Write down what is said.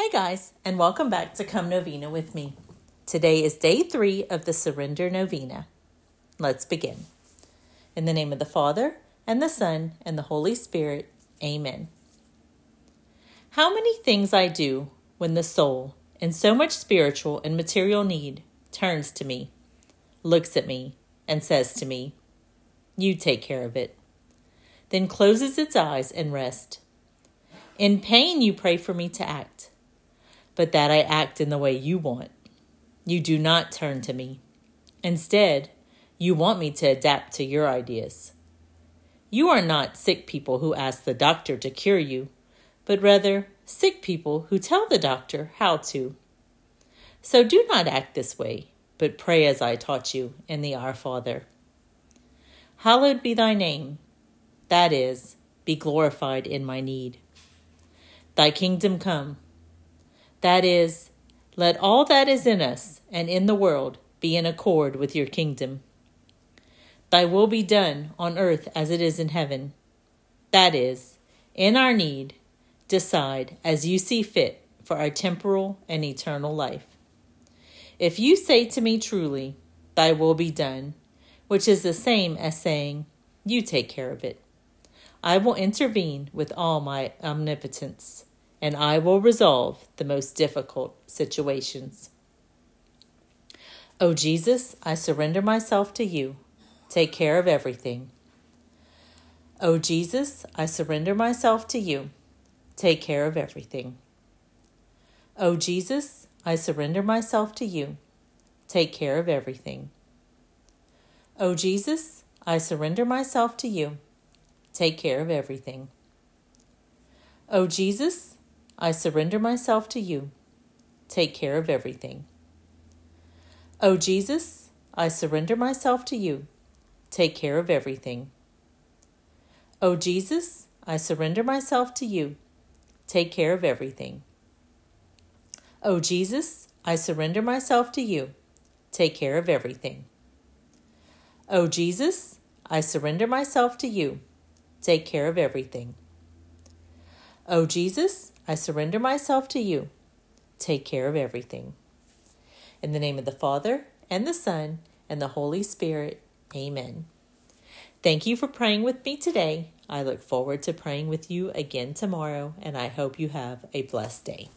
Hey guys, and welcome back to Come Novena with me. Today is day three of the Surrender Novena. Let's begin. In the name of the Father, and the Son, and the Holy Spirit, Amen. How many things I do when the soul, in so much spiritual and material need, turns to me, looks at me, and says to me, You take care of it. Then closes its eyes and rests. In pain, you pray for me to act but that I act in the way you want. You do not turn to me. Instead, you want me to adapt to your ideas. You are not sick people who ask the doctor to cure you, but rather sick people who tell the doctor how to. So do not act this way, but pray as I taught you in the Our Father. Hallowed be thy name, that is, be glorified in my need. Thy kingdom come that is, let all that is in us and in the world be in accord with your kingdom. Thy will be done on earth as it is in heaven. That is, in our need, decide as you see fit for our temporal and eternal life. If you say to me truly, Thy will be done, which is the same as saying, You take care of it, I will intervene with all my omnipotence and I will resolve the most difficult situations. O oh, Jesus, I surrender myself to you. Take care of everything. O oh, Jesus, I surrender myself to you. Take care of everything. O oh, Jesus, I surrender myself to you. Take care of everything. O Jesus, I surrender myself to you. Take care of everything. O Jesus, I surrender myself to you. Take care of everything. O oh, Jesus, I surrender myself to you. Take care of everything. O oh, Jesus, I surrender myself to you. Take care of everything. O oh, Jesus, I surrender myself to you. Take care of everything. O Jesus, I surrender myself to you. Take care of everything. O Jesus, I surrender myself to you. Take care of everything. In the name of the Father, and the Son, and the Holy Spirit, amen. Thank you for praying with me today. I look forward to praying with you again tomorrow, and I hope you have a blessed day.